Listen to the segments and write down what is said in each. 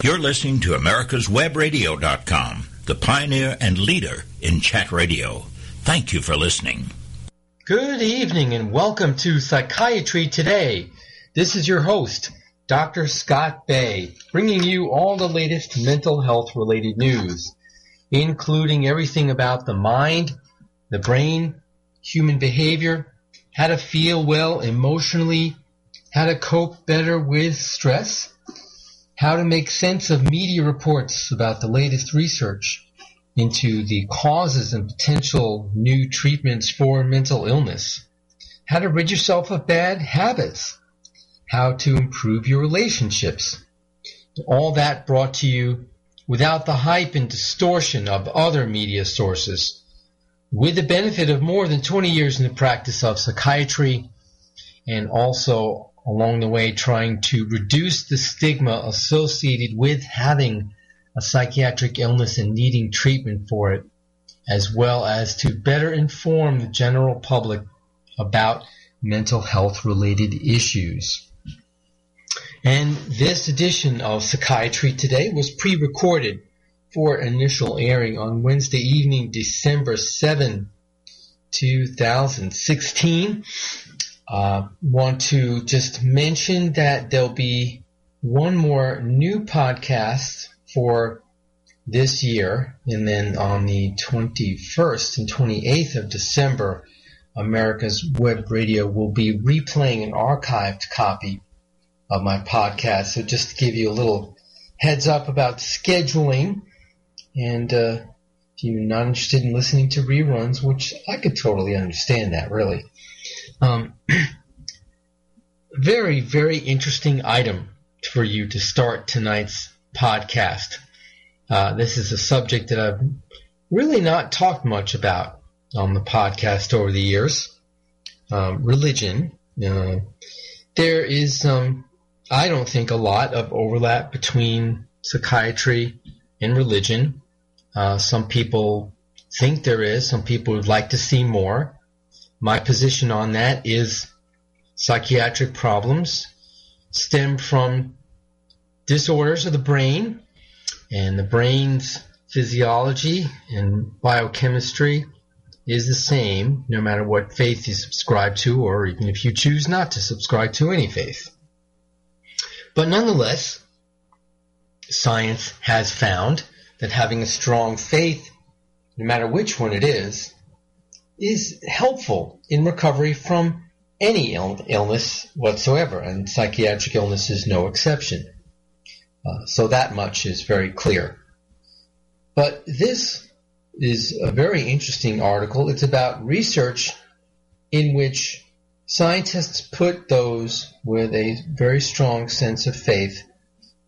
You're listening to America'sWebRadio.com, the pioneer and leader in chat radio. Thank you for listening. Good evening and welcome to Psychiatry Today. This is your host, Dr. Scott Bay, bringing you all the latest mental health related news, including everything about the mind, the brain, human behavior, how to feel well emotionally, how to cope better with stress, how to make sense of media reports about the latest research into the causes and potential new treatments for mental illness, how to rid yourself of bad habits, how to improve your relationships. All that brought to you without the hype and distortion of other media sources, with the benefit of more than 20 years in the practice of psychiatry and also along the way trying to reduce the stigma associated with having a psychiatric illness and needing treatment for it, as well as to better inform the general public about mental health related issues. And this edition of Psychiatry Today was pre-recorded for initial airing on Wednesday evening, December 7, 2016. Uh, want to just mention that there'll be one more new podcast for this year, and then on the 21st and 28th of December, America's Web Radio will be replaying an archived copy of my podcast. So just to give you a little heads up about scheduling, and uh, if you're not interested in listening to reruns, which I could totally understand that, really. Um, very, very interesting item for you to start tonight's podcast. Uh, this is a subject that I've really not talked much about on the podcast over the years. Um, religion. Uh, there is, um, I don't think, a lot of overlap between psychiatry and religion. Uh, some people think there is. Some people would like to see more. My position on that is psychiatric problems stem from disorders of the brain, and the brain's physiology and biochemistry is the same no matter what faith you subscribe to, or even if you choose not to subscribe to any faith. But nonetheless, science has found that having a strong faith, no matter which one it is, is helpful in recovery from any Ill- illness whatsoever, and psychiatric illness is no exception. Uh, so that much is very clear. But this is a very interesting article. It's about research in which scientists put those with a very strong sense of faith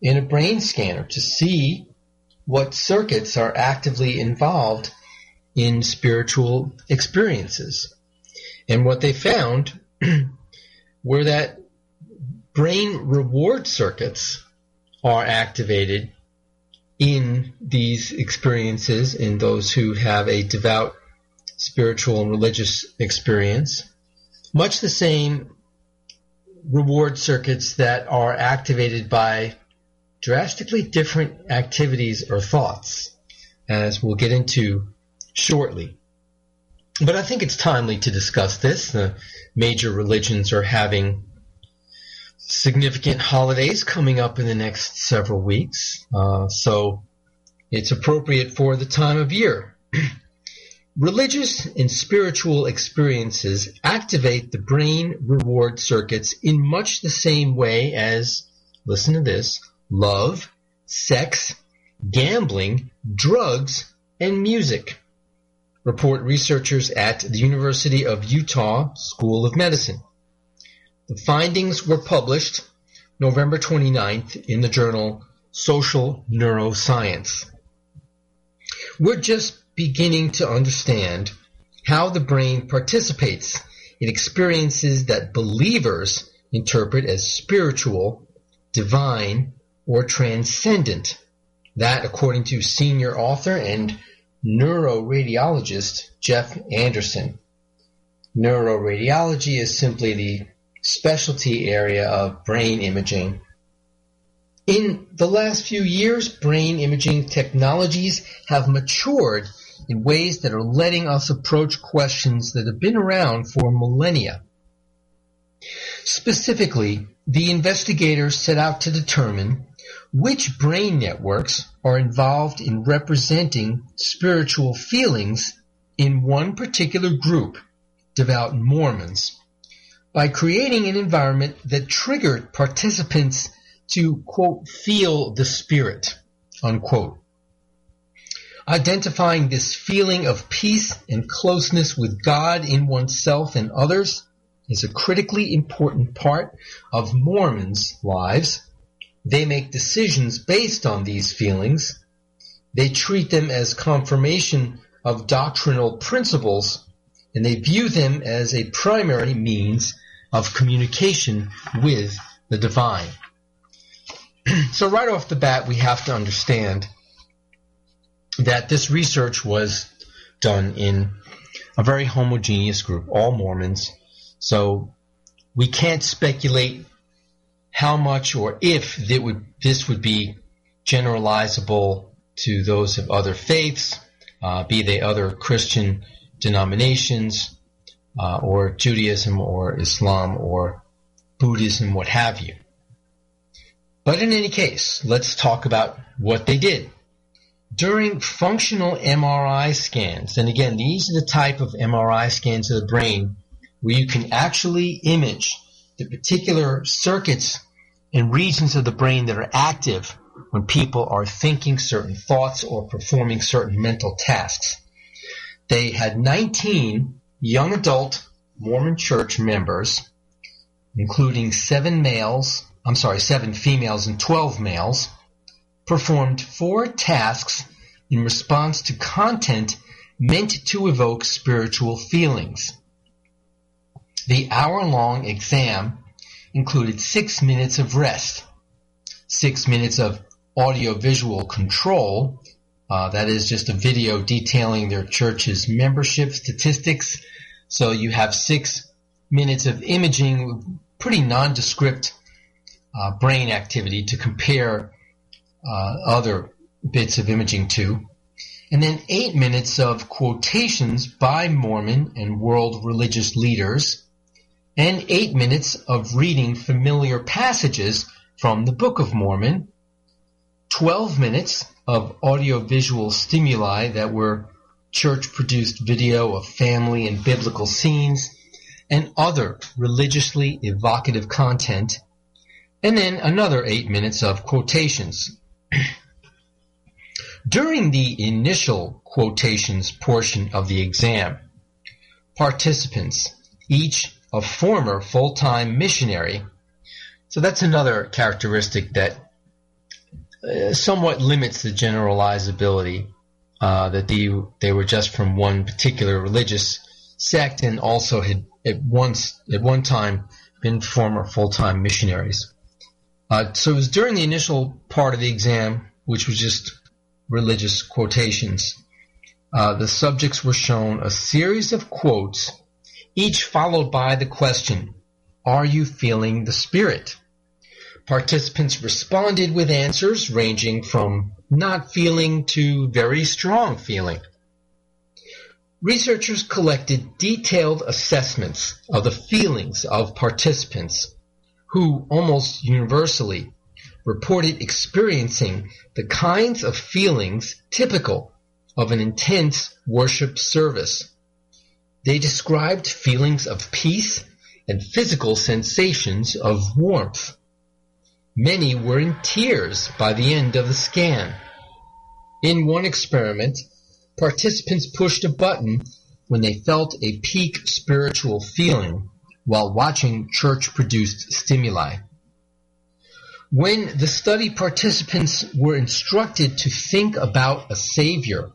in a brain scanner to see what circuits are actively involved in spiritual experiences. And what they found were that brain reward circuits are activated in these experiences in those who have a devout spiritual and religious experience. Much the same reward circuits that are activated by drastically different activities or thoughts, as we'll get into shortly. But I think it's timely to discuss this. The major religions are having significant holidays coming up in the next several weeks, uh, so it's appropriate for the time of year. Religious and spiritual experiences activate the brain reward circuits in much the same way as, listen to this, love, sex, gambling, drugs, and music report researchers at the University of Utah School of Medicine. The findings were published November 29th in the journal Social Neuroscience. We're just beginning to understand how the brain participates in experiences that believers interpret as spiritual, divine, or transcendent. That, according to senior author and neuroradiologist Jeff Anderson. Neuroradiology is simply the specialty area of brain imaging In the last few years, brain imaging technologies have matured in ways that are letting us approach questions that have been around for millennia. Specifically, the investigators set out to determine which brain networks are involved in representing spiritual feelings in one particular group, devout Mormons, by creating an environment that triggered participants to, quote, feel the spirit, unquote. Identifying this feeling of peace and closeness with God in oneself and others is a critically important part of Mormons' lives. They make decisions based on these feelings. They treat them as confirmation of doctrinal principles, and they view them as a primary means of communication with the divine. so right off the bat, we have to understand that this research was done in a very homogeneous group, all Mormons. So we can't speculate how much or if would, this would be generalizable to those of other faiths, uh, be they other Christian denominations, uh, or Judaism or Islam or Buddhism, what have you. But in any case, let's talk about what they did. During functional MRI scans, and again, these are the type of MRI scans of the brain where you can actually image the particular circuits and regions of the brain that are active when people are thinking certain thoughts or performing certain mental tasks. They had 19 young adult Mormon church members, including seven males, I'm sorry, seven females and 12 males, performed four tasks in response to content meant to evoke spiritual feelings. The hour-long exam included six minutes of rest, six minutes of audio-visual control, uh, that is just a video detailing their church's membership statistics. So you have six minutes of imaging, pretty nondescript uh, brain activity to compare uh, other bits of imaging to. And then eight minutes of quotations by Mormon and world religious leaders, and eight minutes of reading familiar passages from the Book of Mormon, 12 minutes of audiovisual stimuli that were church produced video of family and biblical scenes, and other religiously evocative content and then another eight minutes of quotations. During the initial quotations portion of the exam, participants, each a former full-time missionary, so that's another characteristic that uh, somewhat limits the generalizability uh, that they, they were just from one particular religious sect and also had at once at one time been former full-time missionaries. Uh, so it was during the initial part of the exam, which was just religious quotations. Uh, the subjects were shown a series of quotes, each followed by the question, Are you feeling the Spirit? Participants responded with answers ranging from not feeling to very strong feeling. Researchers collected detailed assessments of the feelings of participants who almost universally reported experiencing the kinds of feelings typical of an intense worship service. They described feelings of peace and physical sensations of warmth. Many were in tears by the end of the scan. In one experiment, participants pushed a button when they felt a peak spiritual feeling while watching church-produced stimuli. When the study participants were instructed to think about a Savior,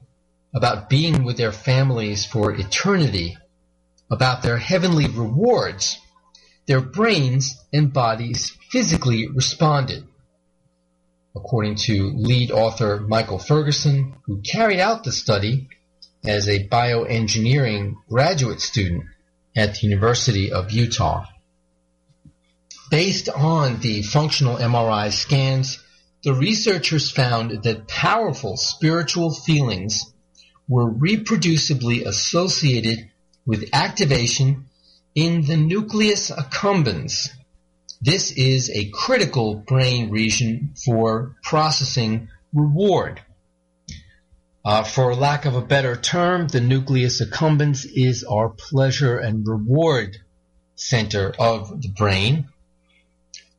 about being with their families for eternity, about their heavenly rewards, their brains and bodies physically responded. According to lead author Michael Ferguson, who carried out the study as a bioengineering graduate student at the University of Utah. Based on the functional MRI scans the researchers found that powerful spiritual feelings were reproducibly associated with activation in the nucleus accumbens. This is a critical brain region for processing reward. Uh, for lack of a better term, the nucleus accumbens is our pleasure and reward center of the brain.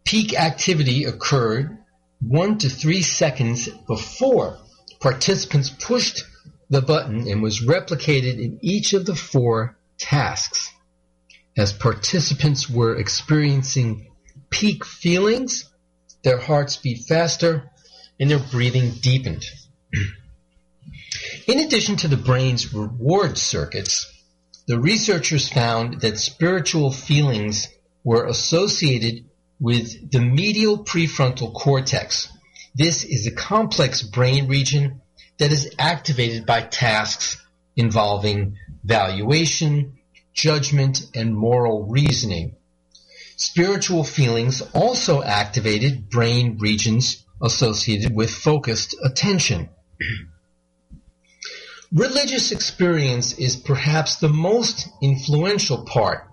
Peak activity occurred one to three seconds before participants pushed the button mm-hmm. and was replicated in each of the four tasks. As participants were experiencing peak feelings, their hearts beat faster and their breathing deepened. in addition to the brain's reward circuits, the researchers found that spiritual feelings were associated with the medial prefrontal cortex. This is a complex brain region that is activated by tasks involving valuation, judgment, and moral reasoning. Spiritual feelings also activated brain regions associated with focused attention. Religious experience is perhaps the most influential part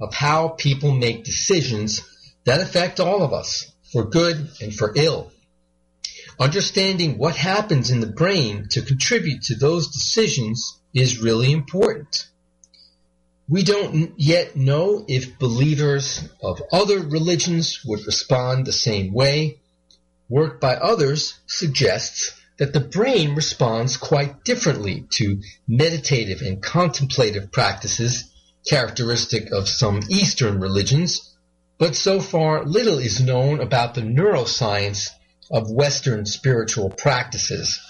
of how people make decisions that affect all of us, for good and for ill. Understanding what happens in the brain to contribute to those decisions is really important. We don't yet know if believers of other religions would respond the same way. Work by others suggests that the brain responds quite differently to meditative and contemplative practices characteristic of some Eastern religions but so far little is known about the neuroscience of Western spiritual practices.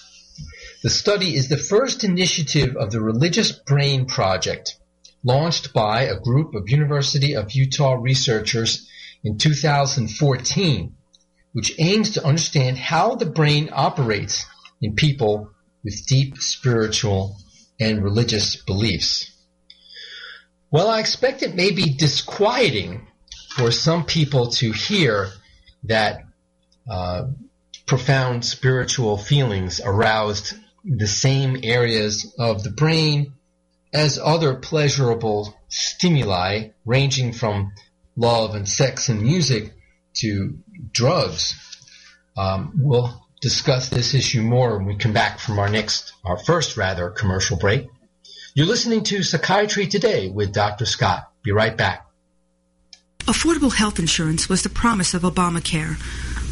The study is the first initiative of the Religious Brain Project, launched by a group of University of Utah researchers in 2014, which aims to understand how the brain operates in people with deep spiritual and religious beliefs. Well, I expect it may be disquieting for some people to hear that uh, profound spiritual feelings aroused the same areas of the brain as other pleasurable stimuli ranging from love and sex and music to drugs. Um, we'll discuss this issue more when we come back from our next, our first rather, commercial break. You're listening to Psychiatry Today with Dr. Scott. Be right back. Affordable health insurance was the promise of Obamacare,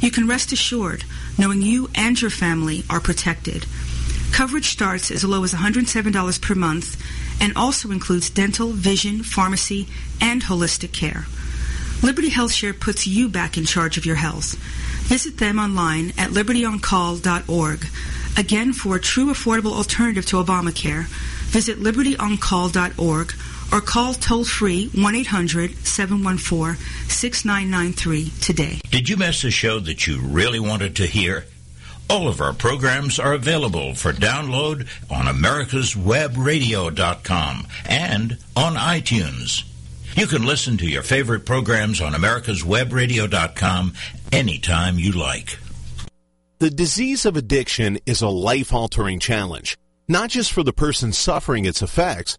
you can rest assured knowing you and your family are protected. Coverage starts as low as $107 per month and also includes dental, vision, pharmacy, and holistic care. Liberty HealthShare puts you back in charge of your health. Visit them online at libertyoncall.org. Again, for a true affordable alternative to Obamacare, visit libertyoncall.org or call toll free 1 800 714 6993 today. Did you miss a show that you really wanted to hear? All of our programs are available for download on americaswebradio.com and on iTunes. You can listen to your favorite programs on americaswebradio.com anytime you like. The disease of addiction is a life-altering challenge, not just for the person suffering its effects,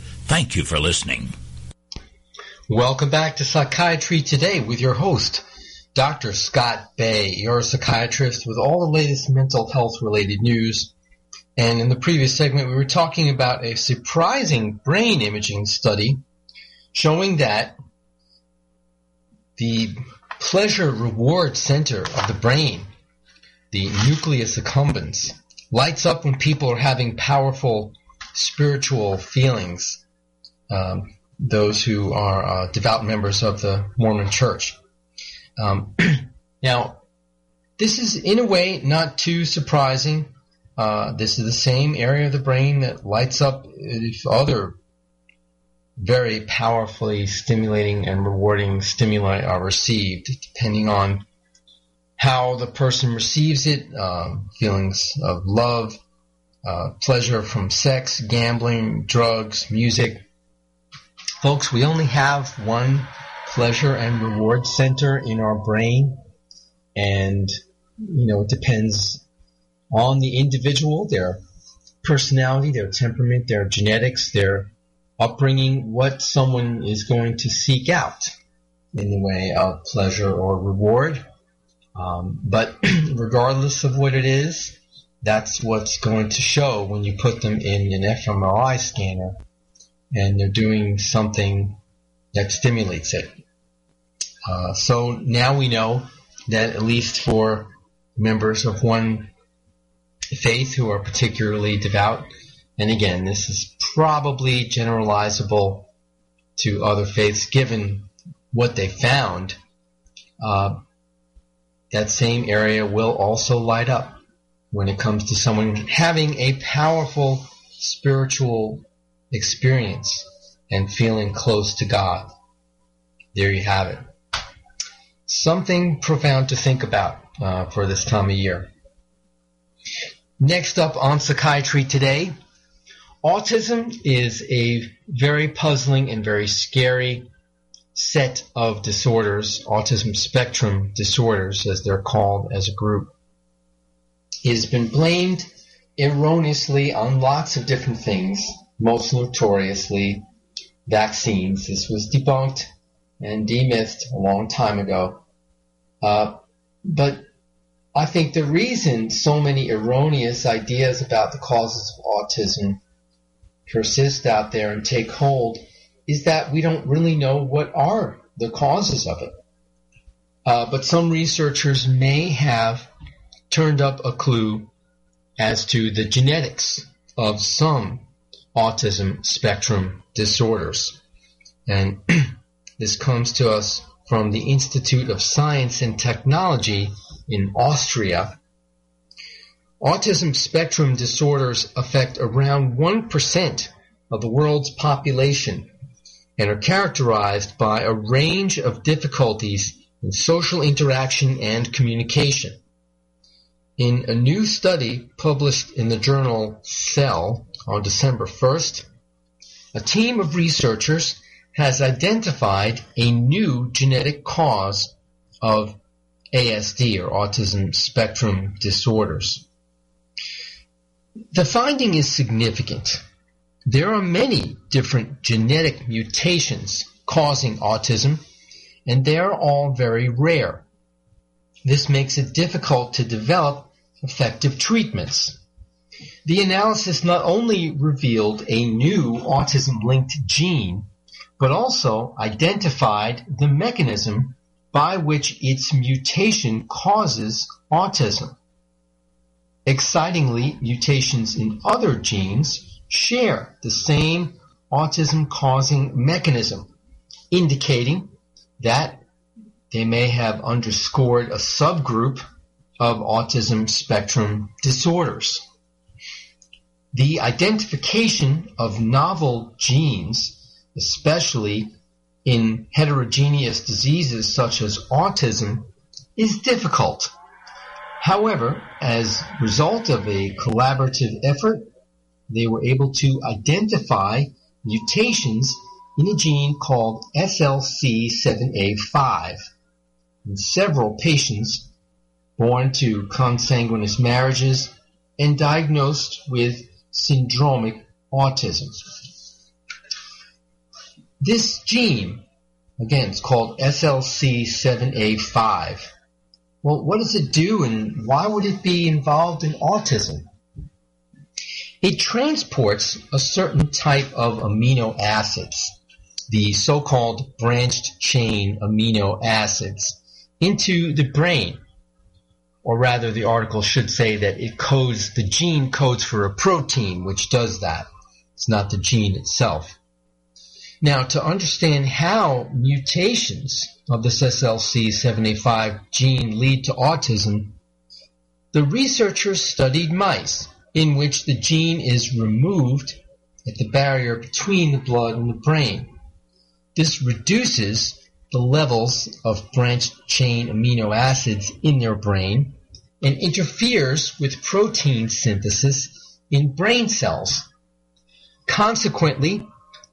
Thank you for listening. Welcome back to Psychiatry Today with your host, Dr. Scott Bay. Your a psychiatrist with all the latest mental health related news. And in the previous segment, we were talking about a surprising brain imaging study showing that the pleasure reward center of the brain, the nucleus accumbens, lights up when people are having powerful spiritual feelings. Um, those who are uh, devout members of the Mormon Church. Um, now, this is in a way not too surprising. Uh, this is the same area of the brain that lights up if other very powerfully stimulating and rewarding stimuli are received, depending on how the person receives it, uh, feelings of love, uh, pleasure from sex, gambling, drugs, music. Folks, we only have one pleasure and reward center in our brain, and you know it depends on the individual, their personality, their temperament, their genetics, their upbringing, what someone is going to seek out in the way of pleasure or reward. Um, but regardless of what it is, that's what's going to show when you put them in an fMRI scanner and they're doing something that stimulates it. Uh, so now we know that at least for members of one faith who are particularly devout, and again, this is probably generalizable to other faiths given what they found. Uh, that same area will also light up when it comes to someone having a powerful spiritual experience and feeling close to God. There you have it. Something profound to think about uh, for this time of year. Next up on Psychiatry Today, autism is a very puzzling and very scary set of disorders, autism spectrum disorders, as they're called as a group. It has been blamed erroneously on lots of different things, most notoriously vaccines. This was debunked and demythed a long time ago. Uh, but I think the reason so many erroneous ideas about the causes of autism persist out there and take hold is that we don't really know what are the causes of it. Uh, but some researchers may have turned up a clue as to the genetics of some autism spectrum disorders. And this comes to us from the Institute of Science and Technology in Austria Autism spectrum disorders affect around 1% of the world's population and are characterized by a range of difficulties in social interaction and communication. In a new study published in the journal Cell on December 1st, a team of researchers has identified a new genetic cause of ASD or autism spectrum disorders. The finding is significant. There are many different genetic mutations causing autism, and they are all very rare. This makes it difficult to develop effective treatments. The analysis not only revealed a new autism-linked gene, but also identified the mechanism by which its mutation causes autism. Excitingly, mutations in other genes share the same autism-causing mechanism, indicating that they may have underscored a subgroup of autism spectrum disorders. The identification of novel genes, especially in heterogeneous diseases such as autism, is difficult. However, as a result of a collaborative effort, they were able to identify mutations in a gene called SLC7A5 in several patients born to consanguineous marriages and diagnosed with syndromic autism. This gene, again, it's called SLC7A5. Well, what does it do and why would it be involved in autism? It transports a certain type of amino acids, the so-called branched chain amino acids, into the brain. Or rather, the article should say that it codes, the gene codes for a protein which does that. It's not the gene itself. Now, to understand how mutations of this SLC7A5 gene lead to autism, the researchers studied mice in which the gene is removed at the barrier between the blood and the brain. This reduces the levels of branched chain amino acids in their brain and interferes with protein synthesis in brain cells. Consequently,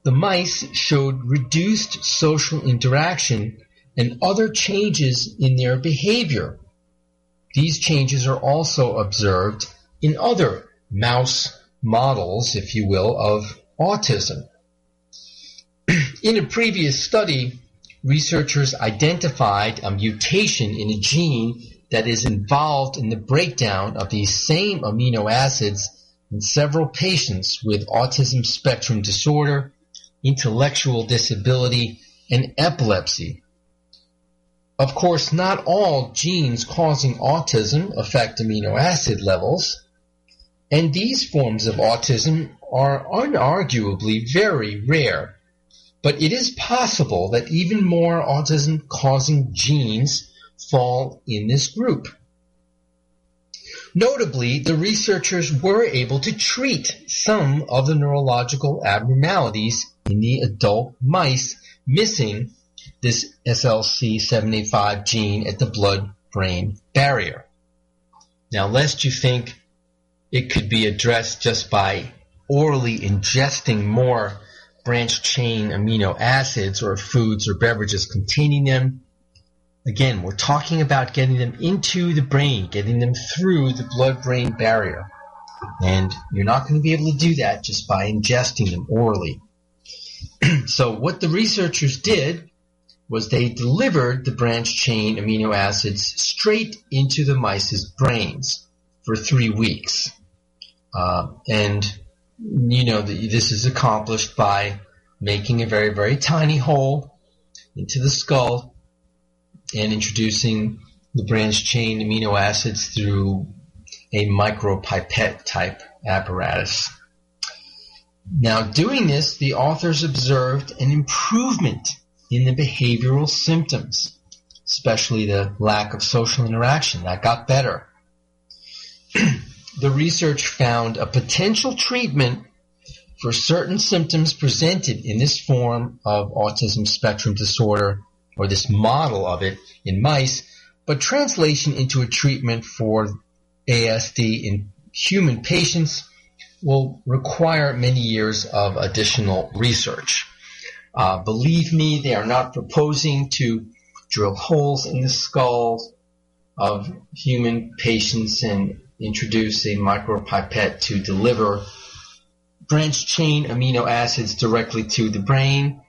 the mice showed reduced social interaction and other changes in their behavior. These changes are also observed in other mouse models, if you will, of autism. in a previous study, researchers identified a mutation in a gene that is involved in the breakdown of these same amino acids in several patients with autism spectrum disorder, intellectual disability, and epilepsy. Of course, not all genes causing autism affect amino acid levels, and these forms of autism are unarguably very rare. But it is possible that even more autism causing genes fall in this group. Notably, the researchers were able to treat some of the neurological abnormalities in the adult mice missing this SLC7A5 gene at the blood-brain barrier. Now, lest you think it could be addressed just by orally ingesting more branched chain amino acids or foods or beverages containing them. Again, we're talking about getting them into the brain, getting them through the blood-brain barrier. And you're not going to be able to do that just by ingesting them orally. so what the researchers did was they delivered the branched chain amino acids straight into the mice's brains for three weeks. Uh, and you know this is accomplished by making a very very tiny hole into the skull and introducing the branched chain amino acids through a micropipette type apparatus. Now, doing this, the authors observed an improvement in the behavioral symptoms, especially the lack of social interaction. That got better. the research found a potential treatment for certain symptoms presented in this form of autism spectrum disorder or this model of it in mice, but translation into a treatment for ASD in human patients will require many years of additional research. Uh, believe me, they are not proposing to drill holes in the skulls of human patients and introduce a micropipette to deliver branched chain amino acids directly to the brain.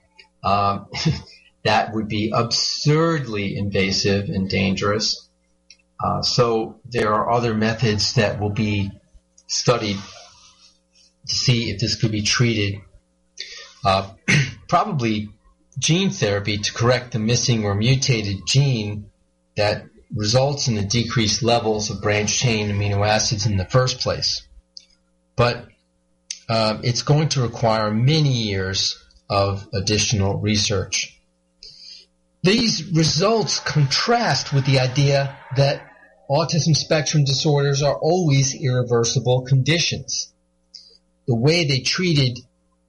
Um, that would be absurdly invasive and dangerous. Uh, so there are other methods that will be studied to see if this could be treated. Uh, probably gene therapy to correct the missing or mutated gene that results in the decreased levels of branched chain amino acids in the first place. But uh, it's going to require many years of additional research. These results contrast with the idea that autism spectrum disorders are always irreversible conditions. The way they treated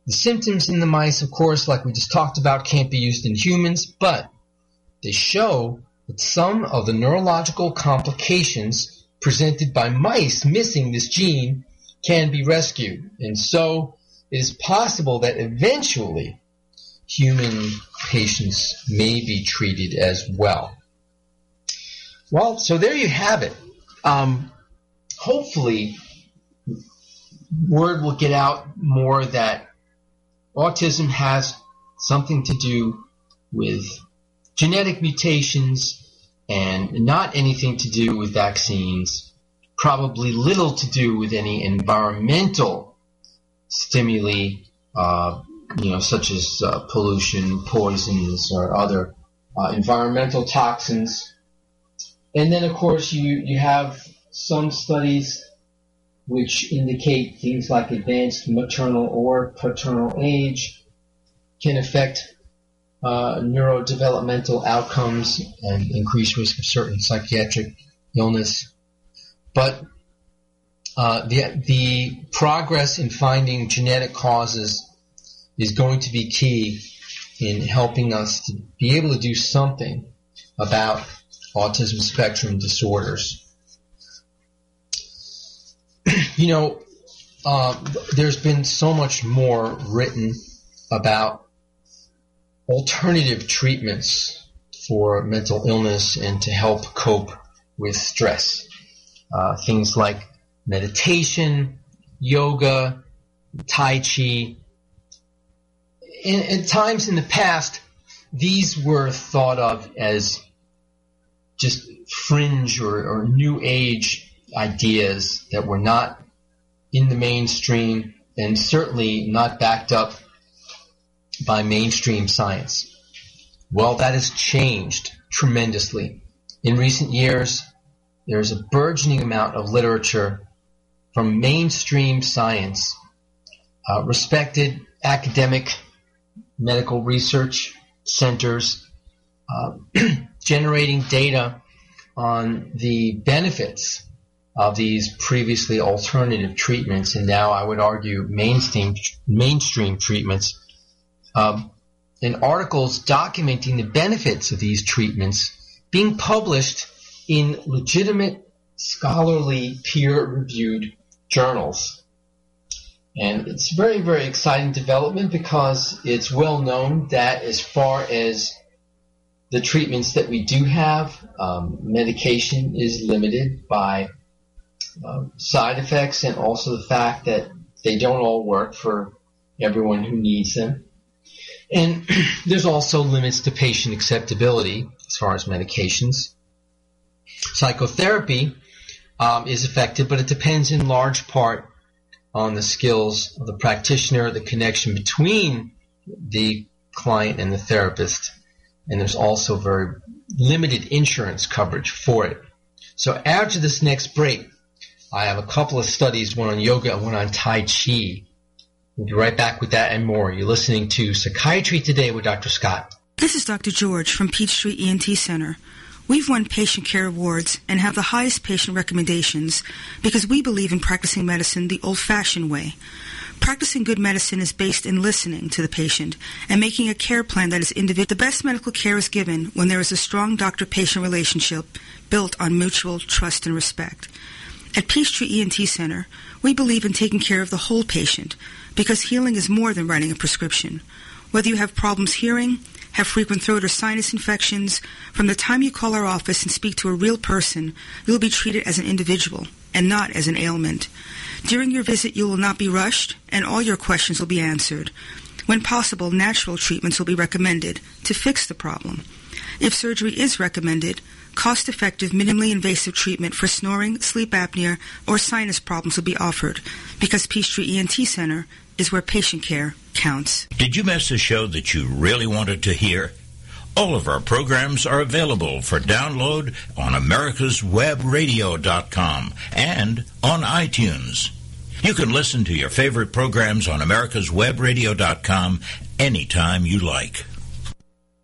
the symptoms in the mice, of course, like we just talked about, can't be used in humans, but they show some of the neurological complications presented by mice missing this gene can be rescued. And so it is possible that eventually human patients may be treated as well. Well, so there you have it. Um, hopefully, word will get out more that autism has something to do with genetic mutations and not anything to do with vaccines, probably little to do with any environmental stimuli, uh, you know, such as uh, pollution, poisons, or other uh, environmental toxins. And then, of course, you, you have some studies which indicate things like advanced maternal or paternal age can affect uh, neurodevelopmental outcomes and increased risk of certain psychiatric illness. But uh, the, the progress in finding genetic causes is going to be key in helping us to be able to do something about autism spectrum disorders. you know, uh, there's been so much more written about alternative treatments for mental illness and to help cope with stress. Uh, things like meditation, yoga, tai chi. In, at times in the past, these were thought of as just fringe or, or new age ideas that were not in the mainstream and certainly not backed up by mainstream science. Well, that has changed tremendously. In recent years, there's a burgeoning amount of literature from mainstream science, uh, respected academic medical research centers, uh, generating data on the benefits of these previously alternative treatments, and now I would argue mainstream mainstream treatments um, and articles documenting the benefits of these treatments being published in legitimate scholarly peer-reviewed journals. And it's a very, very exciting development because it's well known that as far as the treatments that we do have, um, medication is limited by uh, side effects and also the fact that they don't all work for everyone who needs them. And there's also limits to patient acceptability as far as medications. Psychotherapy um, is effective, but it depends in large part on the skills of the practitioner, the connection between the client and the therapist, and there's also very limited insurance coverage for it. So after this next break, I have a couple of studies, one on yoga and one on Tai Chi, We'll be right back with that and more. You're listening to Psychiatry Today with Dr. Scott. This is Dr. George from Peachtree ENT Center. We've won patient care awards and have the highest patient recommendations because we believe in practicing medicine the old-fashioned way. Practicing good medicine is based in listening to the patient and making a care plan that is individual. The best medical care is given when there is a strong doctor-patient relationship built on mutual trust and respect. At Peachtree ENT Center, we believe in taking care of the whole patient because healing is more than writing a prescription. Whether you have problems hearing, have frequent throat or sinus infections, from the time you call our office and speak to a real person, you'll be treated as an individual and not as an ailment. During your visit, you will not be rushed and all your questions will be answered. When possible, natural treatments will be recommended to fix the problem. If surgery is recommended, cost-effective, minimally invasive treatment for snoring, sleep apnea, or sinus problems will be offered because Peachtree ENT Center is where patient care counts. Did you miss a show that you really wanted to hear? All of our programs are available for download on americaswebradio.com and on iTunes. You can listen to your favorite programs on americaswebradio.com anytime you like.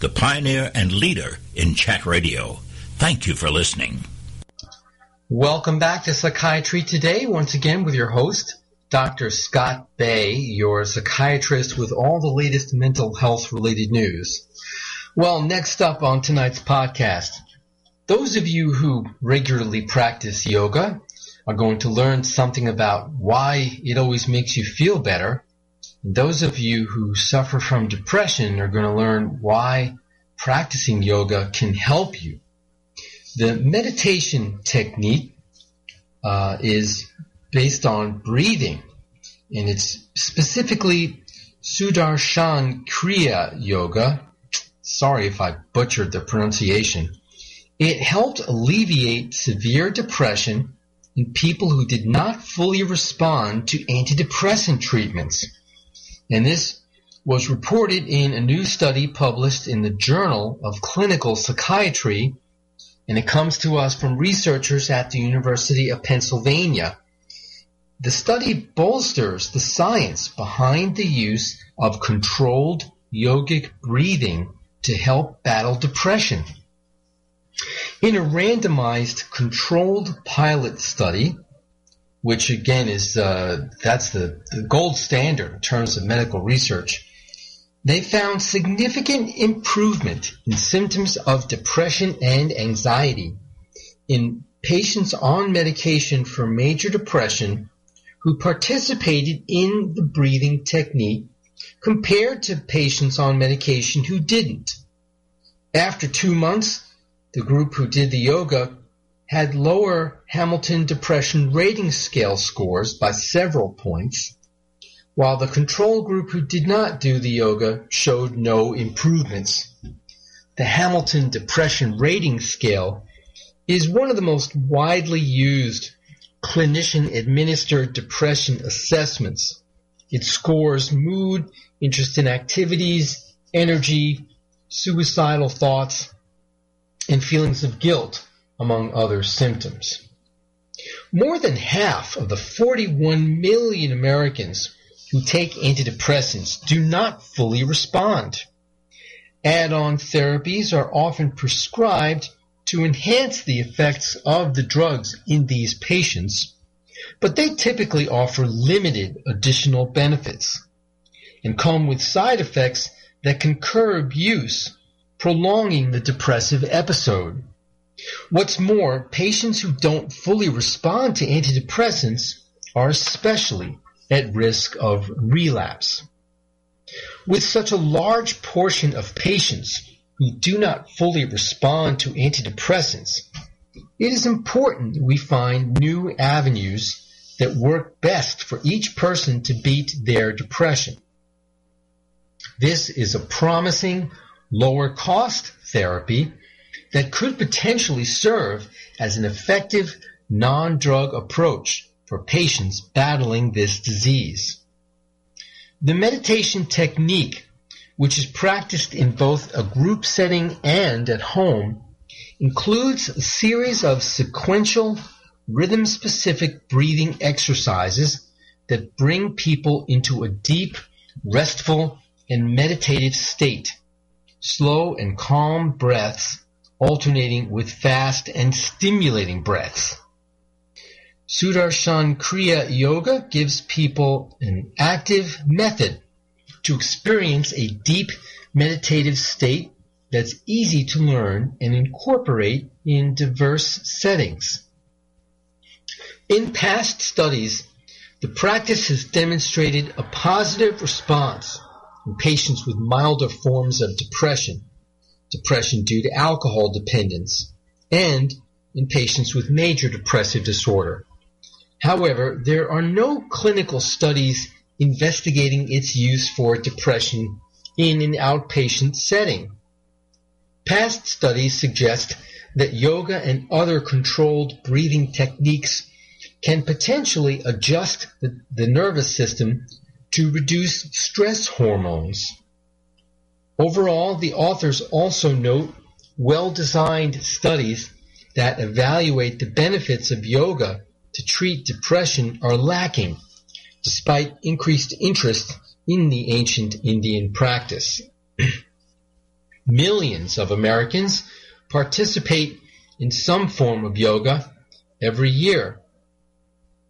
the pioneer and leader in chat radio. Thank you for listening. Welcome back to Psychiatry Today, once again with your host, Dr. Scott Bay, your psychiatrist with all the latest mental health related news. Well, next up on tonight's podcast, those of you who regularly practice yoga are going to learn something about why it always makes you feel better. Those of you who suffer from depression are going to learn why practicing yoga can help you. The meditation technique uh, is based on breathing, and it's specifically Sudarshan Kriya Yoga. Sorry if I butchered the pronunciation. It helped alleviate severe depression in people who did not fully respond to antidepressant treatments. And this was reported in a new study published in the Journal of Clinical Psychiatry, and it comes to us from researchers at the University of Pennsylvania. The study bolsters the science behind the use of controlled yogic breathing to help battle depression. In a randomized controlled pilot study, which again is uh, that's the, the gold standard in terms of medical research, they found significant improvement in symptoms of depression and anxiety in patients on medication for major depression who participated in the breathing technique compared to patients on medication who didn't. After two months, the group who did the yoga had lower Hamilton Depression Rating Scale scores by several points, while the control group who did not do the yoga showed no improvements. The Hamilton Depression Rating Scale is one of the most widely used clinician administered depression assessments. It scores mood, interest in activities, energy, suicidal thoughts, and feelings of guilt, among other symptoms. More than half of the 41 million Americans who take antidepressants do not fully respond. Add-on therapies are often prescribed to enhance the effects of the drugs in these patients, but they typically offer limited additional benefits and come with side effects that can curb use prolonging the depressive episode. What's more, patients who don't fully respond to antidepressants are especially at risk of relapse. With such a large portion of patients who do not fully respond to antidepressants, it is important that we find new avenues that work best for each person to beat their depression. This is a promising lower cost therapy that could potentially serve as an effective non-drug approach for patients battling this disease. The meditation technique, which is practiced in both a group setting and at home, includes a series of sequential rhythm-specific breathing exercises that bring people into a deep, restful, and meditative state slow and calm breaths alternating with fast and stimulating breaths. Sudarshan Kriya Yoga gives people an active method to experience a deep meditative state that's easy to learn and incorporate in diverse settings. In past studies, the practice has demonstrated a positive response in patients with milder forms of depression, depression due to alcohol dependence, and in patients with major depressive disorder. However, there are no clinical studies investigating its use for depression in an outpatient setting. Past studies suggest that yoga and other controlled breathing techniques can potentially adjust the, the nervous system to reduce stress hormones. Overall, the authors also note well-designed studies that evaluate the benefits of yoga to treat depression are lacking, despite increased interest in the ancient Indian practice. Millions of Americans participate in some form of yoga every year.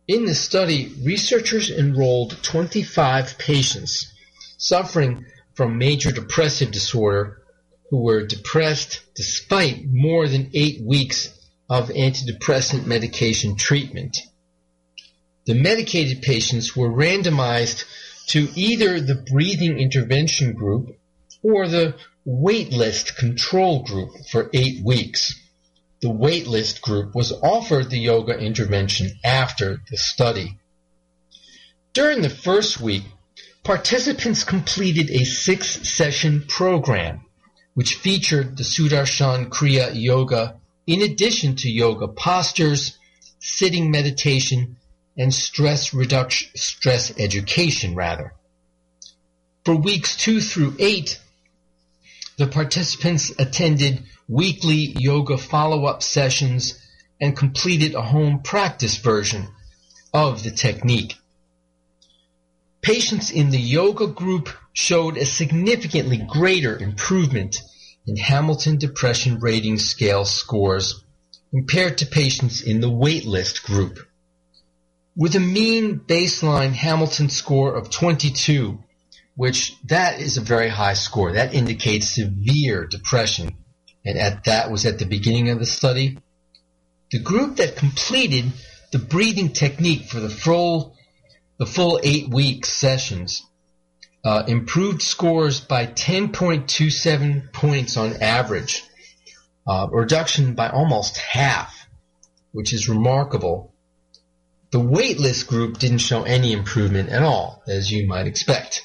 In the study, researchers enrolled 25 patients suffering from major depressive disorder who were depressed despite more than eight weeks of antidepressant medication treatment. The medicated patients were randomized to either the breathing intervention group or the waitlist control group for eight weeks. The waitlist group was offered the yoga intervention after the study. During the first week, participants completed a six session program which featured the Sudarshan Kriya Yoga in addition to yoga postures, sitting meditation, and stress reduction, stress education rather. For weeks two through eight, the participants attended weekly yoga follow-up sessions and completed a home practice version of the technique. Patients in the yoga group showed a significantly greater improvement in Hamilton Depression Rating Scale scores compared to patients in the waitlist group. With a mean baseline Hamilton score of 22, which that is a very high score. That indicates severe depression. And at that was at the beginning of the study. The group that completed the breathing technique for the full, the full eight week sessions uh, improved scores by 10.27 points on average, uh, reduction by almost half, which is remarkable. The waitlist group didn't show any improvement at all, as you might expect.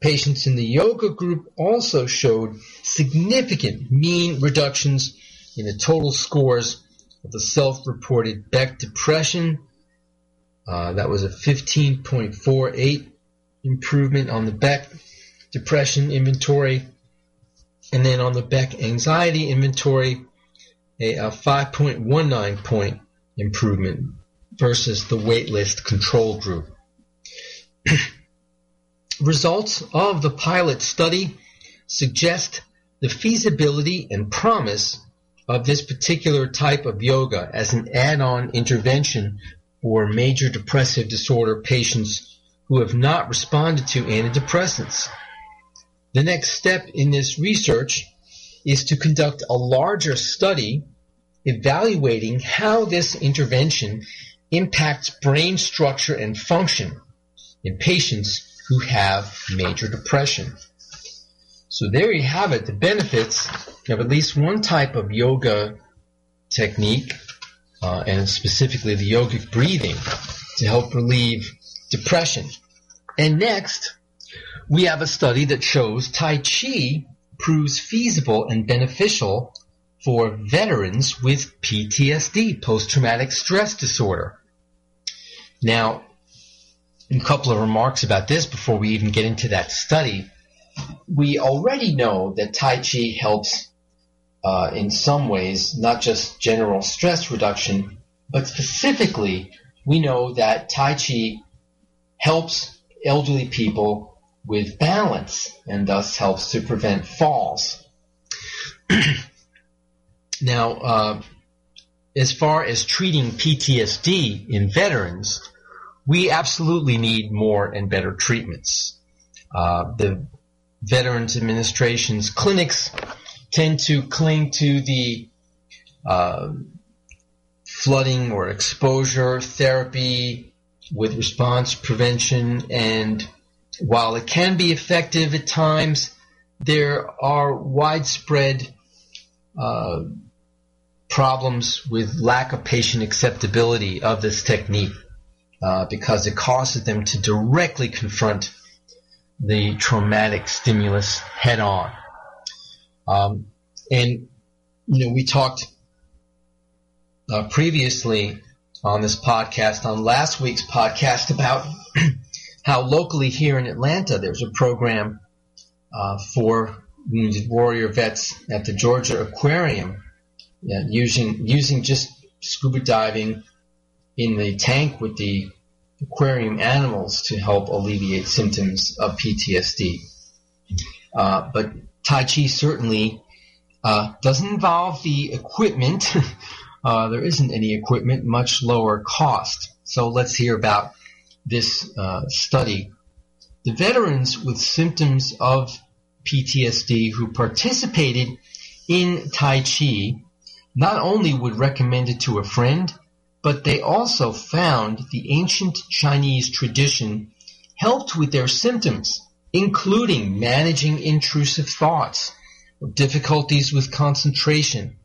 Patients in the yoga group also showed significant mean reductions in the total scores of the self-reported Beck depression. Uh, that was a 15.48 improvement on the Beck depression inventory. And then on the Beck anxiety inventory, a, a 5.19 point improvement versus the waitlist control group. Results of the pilot study suggest the feasibility and promise of this particular type of yoga as an add-on intervention for major depressive disorder patients who have not responded to antidepressants. The next step in this research is to conduct a larger study evaluating how this intervention impacts brain structure and function in patients who have major depression. So there you have it, the benefits of at least one type of yoga technique, uh, and specifically the yogic breathing, to help relieve depression. And next, we have a study that shows Tai Chi proves feasible and beneficial for veterans with PTSD, post-traumatic stress disorder. Now, a couple of remarks about this before we even get into that study. We already know that Tai Chi helps uh, in some ways, not just general stress reduction, but specifically, we know that Tai Chi helps elderly people with balance and thus helps to prevent falls. now, uh, as far as treating PTSD in veterans, we absolutely need more and better treatments. Uh, the Veterans Administration's clinics tend to cling to the uh, flooding or exposure therapy with response prevention, and while it can be effective at times, there are widespread uh, problems with lack of patient acceptability of this technique uh, because it causes them to directly confront the traumatic stimulus head on. Um, And, you know, we talked uh, previously on this podcast, on last week's podcast, about how locally here in Atlanta there's a program uh, for wounded warrior vets at the Georgia Aquarium yeah, using using just scuba diving in the tank with the aquarium animals to help alleviate symptoms of PTSD. Uh, but Tai Chi certainly uh, doesn't involve the equipment. uh, there isn't any equipment, much lower cost. So let's hear about this uh, study. The veterans with symptoms of PTSD who participated in Tai Chi not only would recommend it to a friend, but they also found the ancient Chinese tradition helped with their symptoms, including managing intrusive thoughts, difficulties with concentration,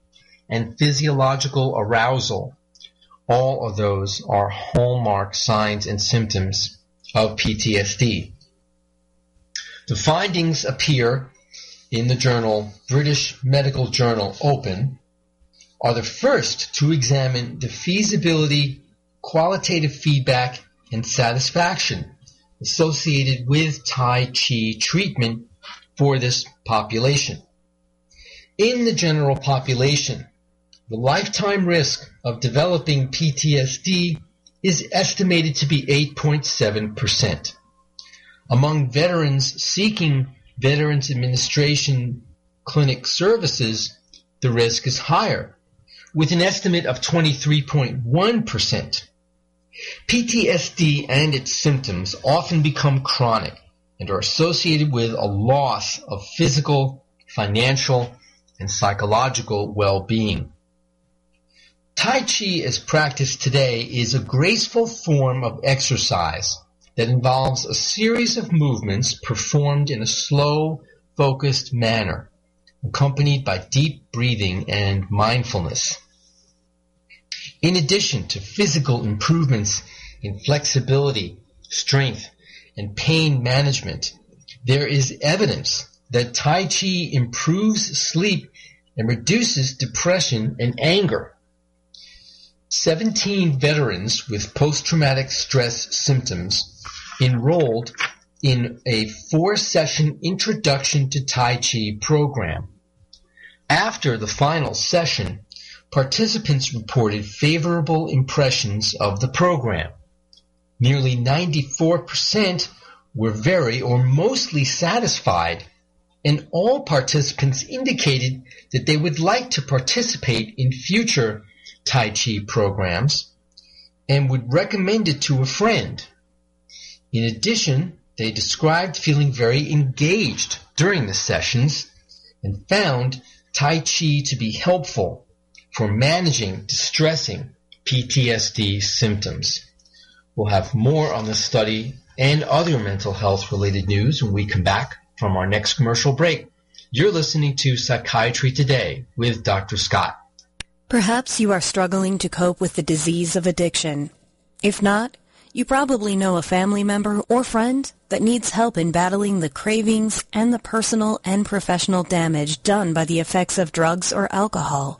and physiological arousal. All of those are hallmark signs and symptoms of PTSD. The findings appear in the journal British Medical Journal Open are the first to examine the feasibility, qualitative feedback, and satisfaction associated with Tai Chi treatment for this population. In the general population, the lifetime risk of developing PTSD is estimated to be 8.7%. Among veterans seeking Veterans Administration clinic services, the risk is higher, with an estimate of 23.1%. PTSD and its symptoms often become chronic and are associated with a loss of physical, financial, and psychological well-being. Tai Chi as practiced today is a graceful form of exercise that involves a series of movements performed in a slow, focused manner, accompanied by deep breathing and mindfulness. In addition to physical improvements in flexibility, strength, and pain management, there is evidence that Tai Chi improves sleep and reduces depression and anger. 17 veterans with post-traumatic stress symptoms enrolled in a four-session introduction to Tai Chi program. After the final session, participants reported favorable impressions of the program. Nearly 94% were very or mostly satisfied, and all participants indicated that they would like to participate in future Tai Chi programs and would recommend it to a friend. In addition, they described feeling very engaged during the sessions and found Tai Chi to be helpful for managing distressing PTSD symptoms. We'll have more on this study and other mental health related news when we come back from our next commercial break. You're listening to Psychiatry Today with Dr. Scott. Perhaps you are struggling to cope with the disease of addiction. If not, you probably know a family member or friend that needs help in battling the cravings and the personal and professional damage done by the effects of drugs or alcohol.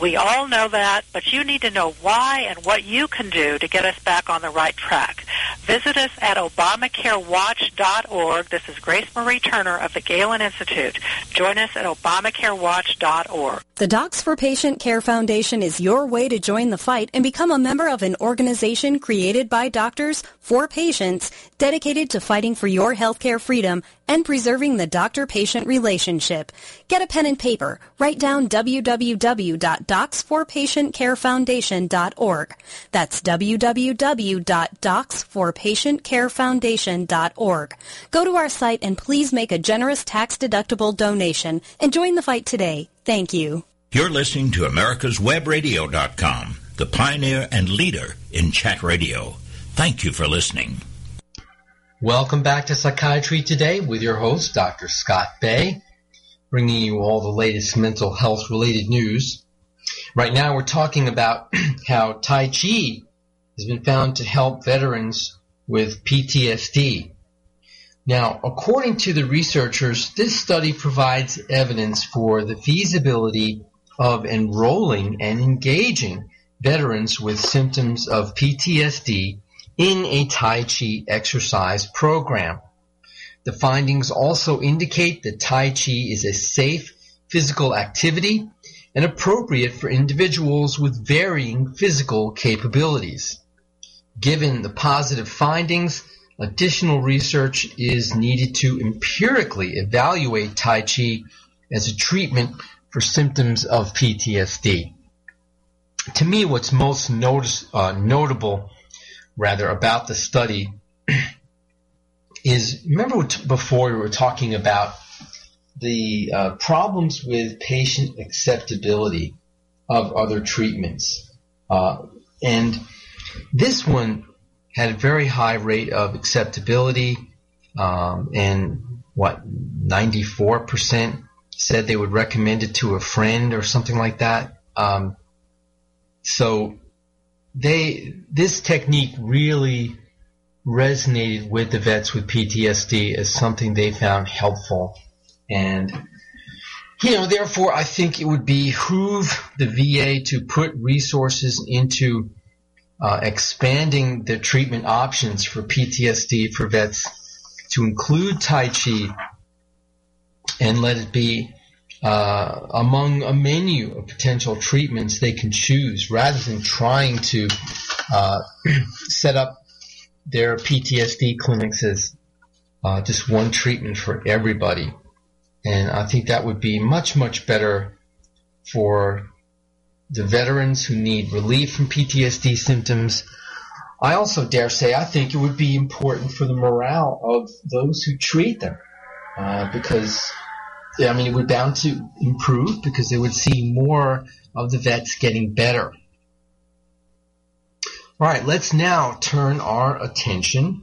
We all know that, but you need to know why and what you can do to get us back on the right track. Visit us at ObamacareWatch.org. This is Grace Marie Turner of the Galen Institute. Join us at ObamacareWatch.org. The Docs for Patient Care Foundation is your way to join the fight and become a member of an organization created by doctors for patients dedicated to fighting for your healthcare freedom and preserving the doctor-patient relationship. Get a pen and paper. Write down www.docsforpatientcarefoundation.org. That's www.docsforpatientcarefoundation.org. Go to our site and please make a generous tax-deductible donation and join the fight today. Thank you. You're listening to America'sWebRadio.com, the pioneer and leader in chat radio. Thank you for listening. Welcome back to Psychiatry Today with your host, Dr. Scott Bay, bringing you all the latest mental health related news. Right now we're talking about how Tai Chi has been found to help veterans with PTSD. Now, according to the researchers, this study provides evidence for the feasibility of enrolling and engaging veterans with symptoms of PTSD in a Tai Chi exercise program. The findings also indicate that Tai Chi is a safe physical activity and appropriate for individuals with varying physical capabilities. Given the positive findings, additional research is needed to empirically evaluate Tai Chi as a treatment for symptoms of PTSD. To me, what's most notice, uh, notable rather about the study is remember before we were talking about the uh, problems with patient acceptability of other treatments. Uh, and this one had a very high rate of acceptability, um, and what, 94% said they would recommend it to a friend or something like that. Um, so they this technique really resonated with the vets with PTSD as something they found helpful. And, you know, therefore I think it would behoove the VA to put resources into uh, expanding the treatment options for PTSD for vets to include Tai Chi and let it be uh, among a menu of potential treatments they can choose rather than trying to uh, set up their PTSD clinics as uh, just one treatment for everybody. And I think that would be much, much better for the veterans who need relief from PTSD symptoms. I also dare say I think it would be important for the morale of those who treat them uh, because I mean, it would bound to improve because they would see more of the vets getting better. All right, let's now turn our attention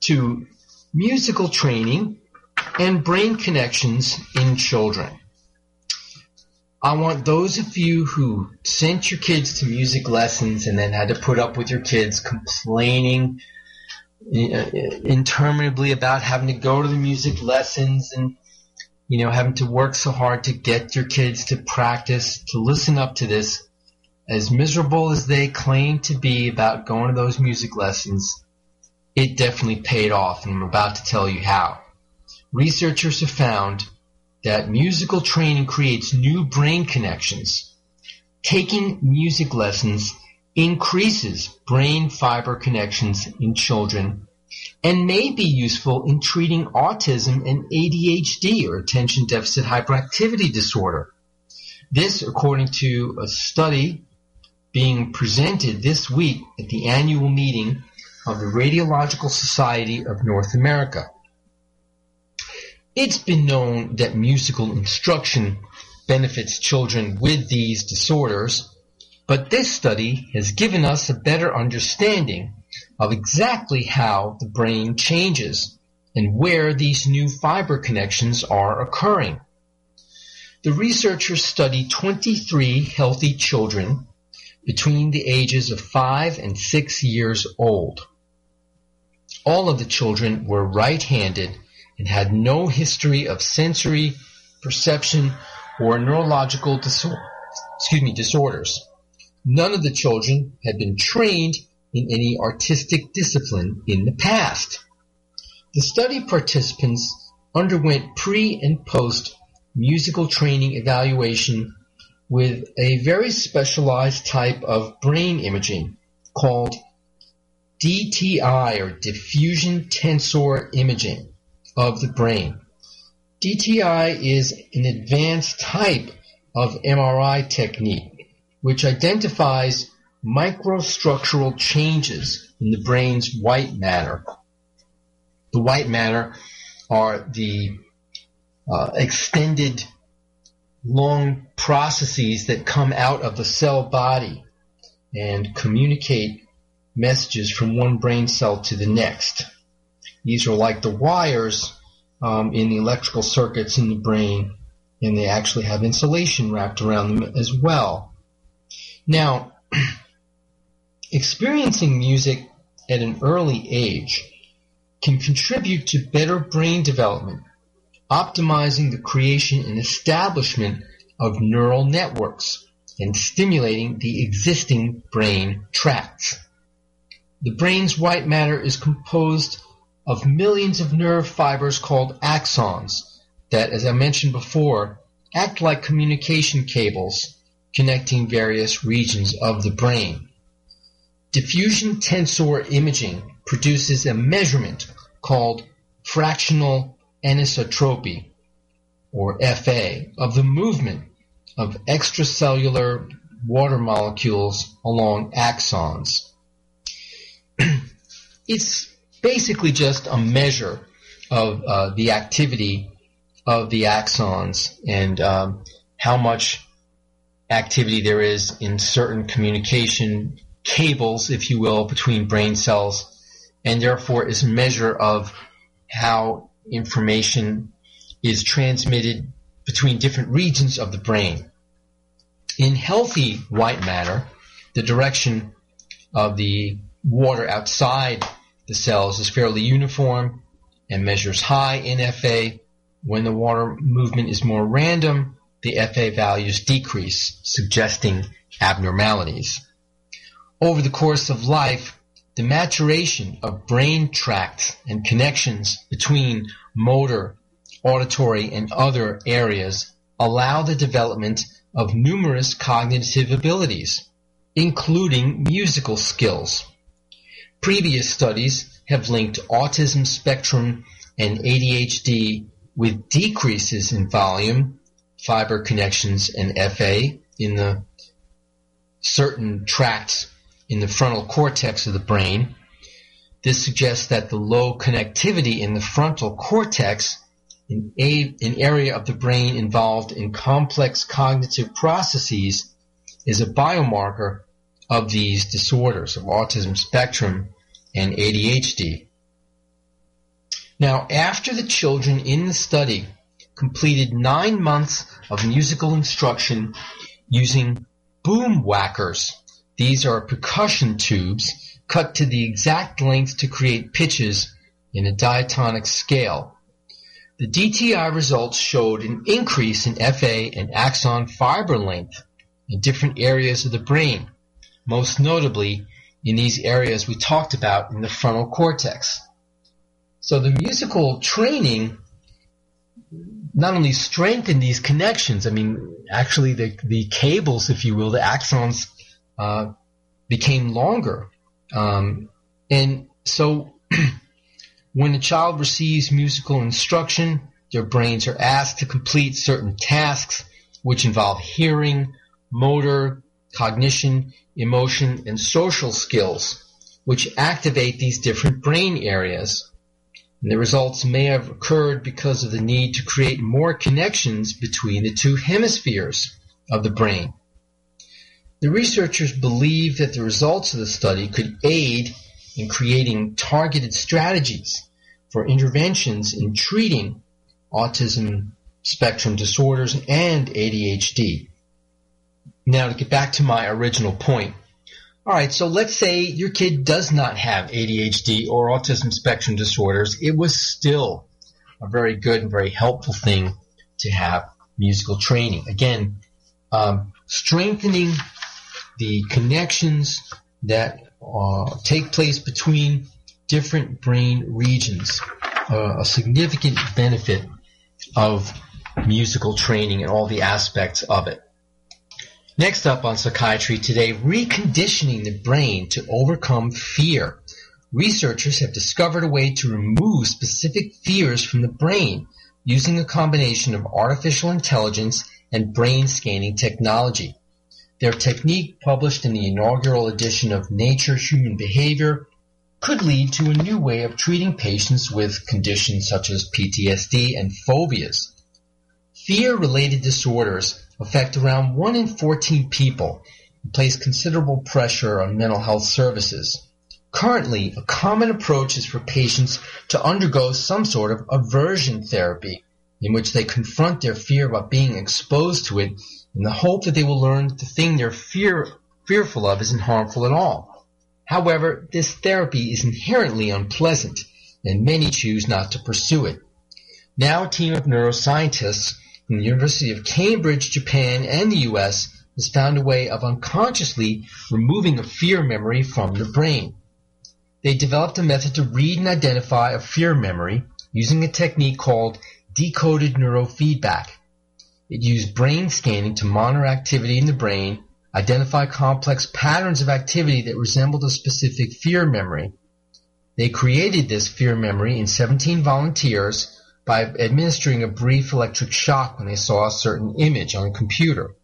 to musical training and brain connections in children. I want those of you who sent your kids to music lessons and then had to put up with your kids complaining uh, interminably about having to go to the music lessons and you know, having to work so hard to get your kids to practice, to listen up to this, as miserable as they claim to be about going to those music lessons, it definitely paid off, and I'm about to tell you how. Researchers have found that musical training creates new brain connections. Taking music lessons increases brain fiber connections in children and may be useful in treating autism and ADHD or attention deficit hyperactivity disorder. This, according to a study being presented this week at the annual meeting of the Radiological Society of North America. It's been known that musical instruction benefits children with these disorders, but this study has given us a better understanding of exactly how the brain changes and where these new fiber connections are occurring. The researchers studied 23 healthy children between the ages of 5 and 6 years old. All of the children were right-handed and had no history of sensory, perception, or neurological disorder, excuse me, disorders. None of the children had been trained in any artistic discipline in the past. The study participants underwent pre and post musical training evaluation with a very specialized type of brain imaging called DTI or diffusion tensor imaging of the brain. DTI is an advanced type of MRI technique which identifies microstructural changes in the brain's white matter. The white matter are the uh, extended long processes that come out of the cell body and communicate messages from one brain cell to the next. These are like the wires um, in the electrical circuits in the brain, and they actually have insulation wrapped around them as well. Now, experiencing music at an early age can contribute to better brain development, optimizing the creation and establishment of neural networks and stimulating the existing brain tracts. The brain's white matter is composed of millions of nerve fibers called axons that, as I mentioned before, act like communication cables connecting various regions of the brain. Diffusion tensor imaging produces a measurement called fractional anisotropy, or FA, of the movement of extracellular water molecules along axons. it's basically just a measure of uh, the activity of the axons and um, how much activity there is in certain communication cables, if you will, between brain cells, and therefore is a measure of how information is transmitted between different regions of the brain. In healthy white matter, the direction of the water outside the cells is fairly uniform and measures high in FA. When the water movement is more random, the FA values decrease, suggesting abnormalities. Over the course of life, the maturation of brain tracts and connections between motor, auditory, and other areas allow the development of numerous cognitive abilities, including musical skills. Previous studies have linked autism spectrum and ADHD with decreases in volume, fiber connections, and FA in the certain tracts in the frontal cortex of the brain. This suggests that the low connectivity in the frontal cortex, an, an area of the brain involved in complex cognitive processes, is a biomarker of these disorders of autism spectrum and ADHD. Now, after the children in the study completed nine months of musical instruction using Boomwhackers, these are percussion tubes cut to the exact length to create pitches in a diatonic scale. The DTI results showed an increase in FA and axon fiber length in different areas of the brain most notably in these areas we talked about in the frontal cortex. So the musical training not only strengthened these connections, I mean, actually the, the cables, if you will, the axons, uh, became longer. Um, and so when a child receives musical instruction, their brains are asked to complete certain tasks which involve hearing, motor, cognition, emotion, and social skills, which activate these different brain areas. And the results may have occurred because of the need to create more connections between the two hemispheres of the brain. The researchers believe that the results of the study could aid in creating targeted strategies for interventions in treating autism spectrum disorders and ADHD. Now to get back to my original point. All right, so let's say your kid does not have ADHD or autism spectrum disorders. It was still a very good and very helpful thing to have musical training. Again, um, strengthening the connections that uh, take place between different brain regions. Uh, a significant benefit of musical training and all the aspects of it. Next up on psychiatry today, reconditioning the brain to overcome fear. Researchers have discovered a way to remove specific fears from the brain using a combination of artificial intelligence and brain scanning technology. Their technique, published in the inaugural edition of Nature Human Behavior, could lead to a new way of treating patients with conditions such as PTSD and phobias. Fear-related disorders affect around 1 in 14 people and place considerable pressure on mental health services. Currently, a common approach is for patients to undergo some sort of aversion therapy in which they confront their fear about being exposed to it in the hope that they will learn that the thing they're fear, fearful of isn't harmful at all. However, this therapy is inherently unpleasant and many choose not to pursue it. Now a team of neuroscientists the University of Cambridge, Japan, and the US has found a way of unconsciously removing a fear memory from the brain. They developed a method to read and identify a fear memory using a technique called decoded neurofeedback. It used brain scanning to monitor activity in the brain, identify complex patterns of activity that resembled a specific fear memory. They created this fear memory in 17 volunteers by administering a brief electric shock when they saw a certain image on a computer.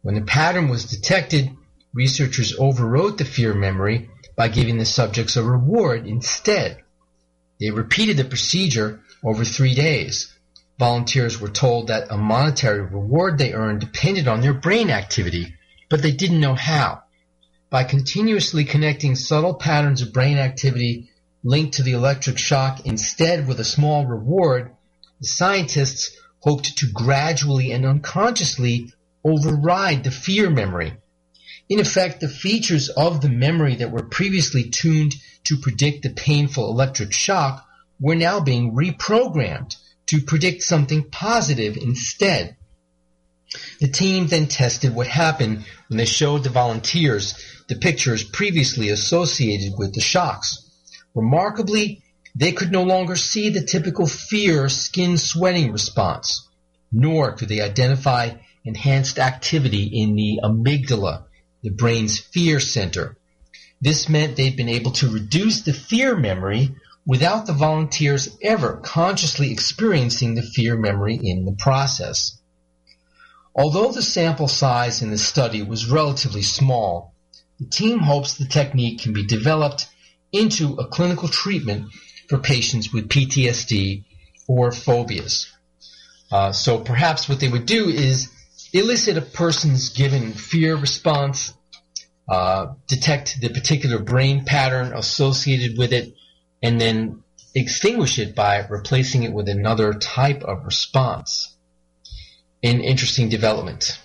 When the pattern was detected, researchers overrode the fear memory by giving the subjects a reward instead. They repeated the procedure over three days. Volunteers were told that a monetary reward they earned depended on their brain activity, but they didn't know how. By continuously connecting subtle patterns of brain activity linked to the electric shock instead with a small reward, the scientists hoped to gradually and unconsciously override the fear memory in effect, the features of the memory that were previously tuned to predict the painful electric shock were now being reprogrammed to predict something positive instead. The team then tested what happened when they showed the volunteers the pictures previously associated with the shocks. Remarkably, they could no longer see the typical fear skin sweating response, nor could they identify enhanced activity in the amygdala, the brain's fear center. This meant they'd been able to reduce the fear memory without the volunteers ever consciously experiencing the fear memory in the process. Although the sample size in the study was relatively small, the team hopes the technique can be developed into a clinical treatment for patients with PTSD or phobias. Uh, so perhaps what they would do is elicit a person's given fear response, uh, detect the particular brain pattern associated with it, and then extinguish it by replacing it with another type of response. An interesting development.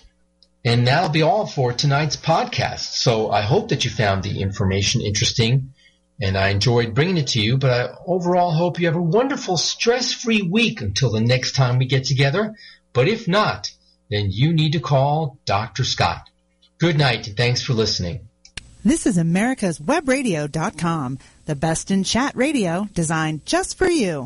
And that'll be all for tonight's podcast. So I hope that you found the information interesting and I enjoyed bringing it to you, but I overall hope you have a wonderful stress-free week until the next time we get together. But if not, then you need to call Dr. Scott. Good night and thanks for listening. This is America's Webradio.com, the best in chat radio designed just for you.